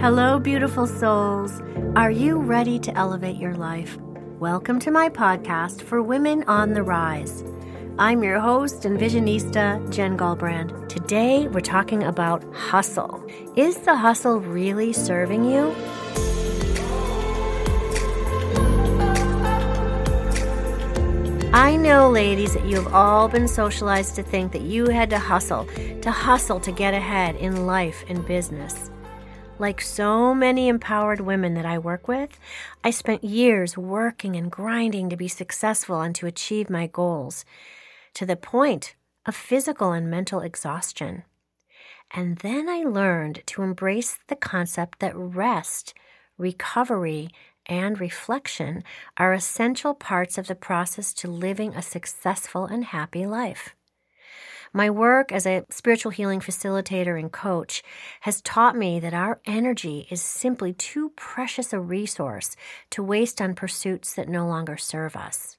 Hello, beautiful souls. Are you ready to elevate your life? Welcome to my podcast for women on the rise. I'm your host and visionista, Jen Galbrand. Today, we're talking about hustle. Is the hustle really serving you? I know, ladies, that you have all been socialized to think that you had to hustle, to hustle to get ahead in life and business. Like so many empowered women that I work with, I spent years working and grinding to be successful and to achieve my goals, to the point of physical and mental exhaustion. And then I learned to embrace the concept that rest, recovery, and reflection are essential parts of the process to living a successful and happy life. My work as a spiritual healing facilitator and coach has taught me that our energy is simply too precious a resource to waste on pursuits that no longer serve us.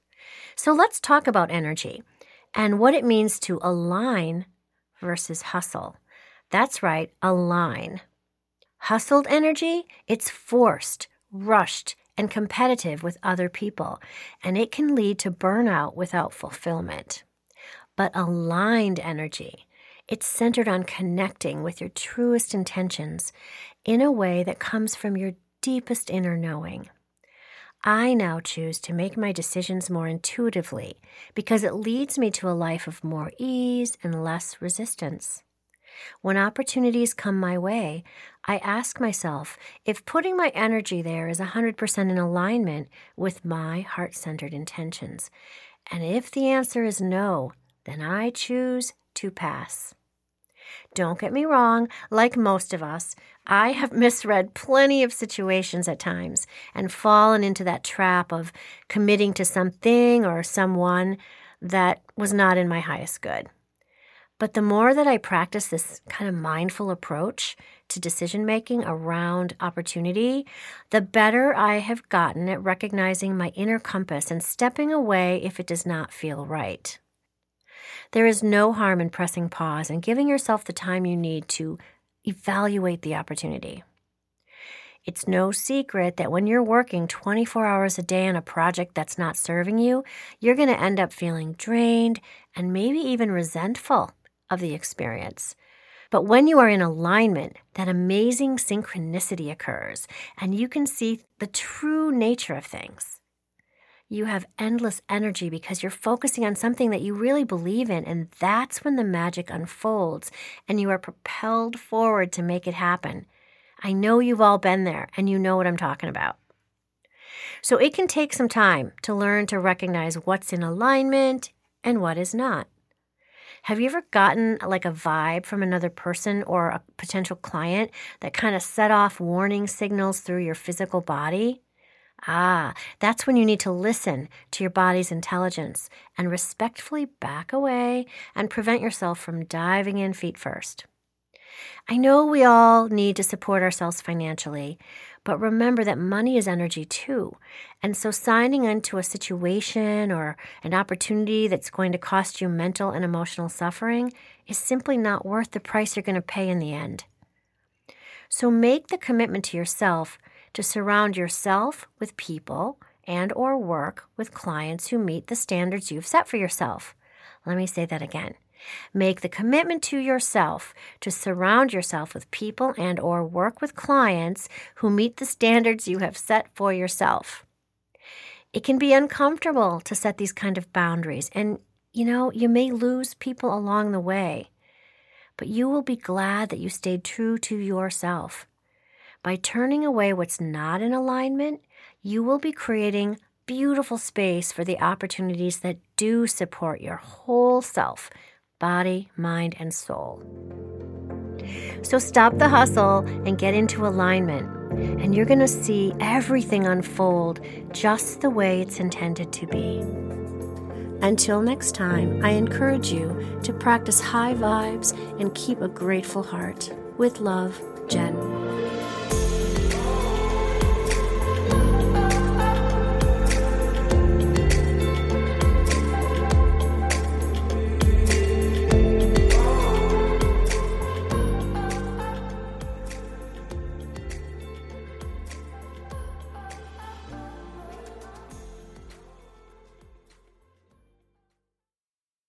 So let's talk about energy and what it means to align versus hustle. That's right, align. Hustled energy, it's forced, rushed, and competitive with other people, and it can lead to burnout without fulfillment but aligned energy. It's centered on connecting with your truest intentions in a way that comes from your deepest inner knowing. I now choose to make my decisions more intuitively because it leads me to a life of more ease and less resistance. When opportunities come my way, I ask myself if putting my energy there is 100% in alignment with my heart centered intentions. And if the answer is no, then I choose to pass. Don't get me wrong, like most of us, I have misread plenty of situations at times and fallen into that trap of committing to something or someone that was not in my highest good. But the more that I practice this kind of mindful approach to decision making around opportunity, the better I have gotten at recognizing my inner compass and stepping away if it does not feel right. There is no harm in pressing pause and giving yourself the time you need to evaluate the opportunity. It's no secret that when you're working 24 hours a day on a project that's not serving you, you're going to end up feeling drained and maybe even resentful of the experience. But when you are in alignment, that amazing synchronicity occurs and you can see the true nature of things you have endless energy because you're focusing on something that you really believe in. And that's when the magic unfolds and you are propelled forward to make it happen. I know you've all been there and you know what I'm talking about. So it can take some time to learn to recognize what's in alignment and what is not. Have you ever gotten like a vibe from another person or a potential client that kind of set off warning signals through your physical body? Ah, that's when you need to listen to your body's intelligence and respectfully back away and prevent yourself from diving in feet first. I know we all need to support ourselves financially, but remember that money is energy too. And so signing into a situation or an opportunity that's going to cost you mental and emotional suffering is simply not worth the price you're going to pay in the end. So make the commitment to yourself to surround yourself with people and or work with clients who meet the standards you've set for yourself. Let me say that again. Make the commitment to yourself to surround yourself with people and or work with clients who meet the standards you have set for yourself. It can be uncomfortable to set these kind of boundaries and you know, you may lose people along the way. But you will be glad that you stayed true to yourself. By turning away what's not in alignment, you will be creating beautiful space for the opportunities that do support your whole self body, mind, and soul. So stop the hustle and get into alignment, and you're going to see everything unfold just the way it's intended to be. Until next time, I encourage you to practice high vibes and keep a grateful heart. With love, Jen.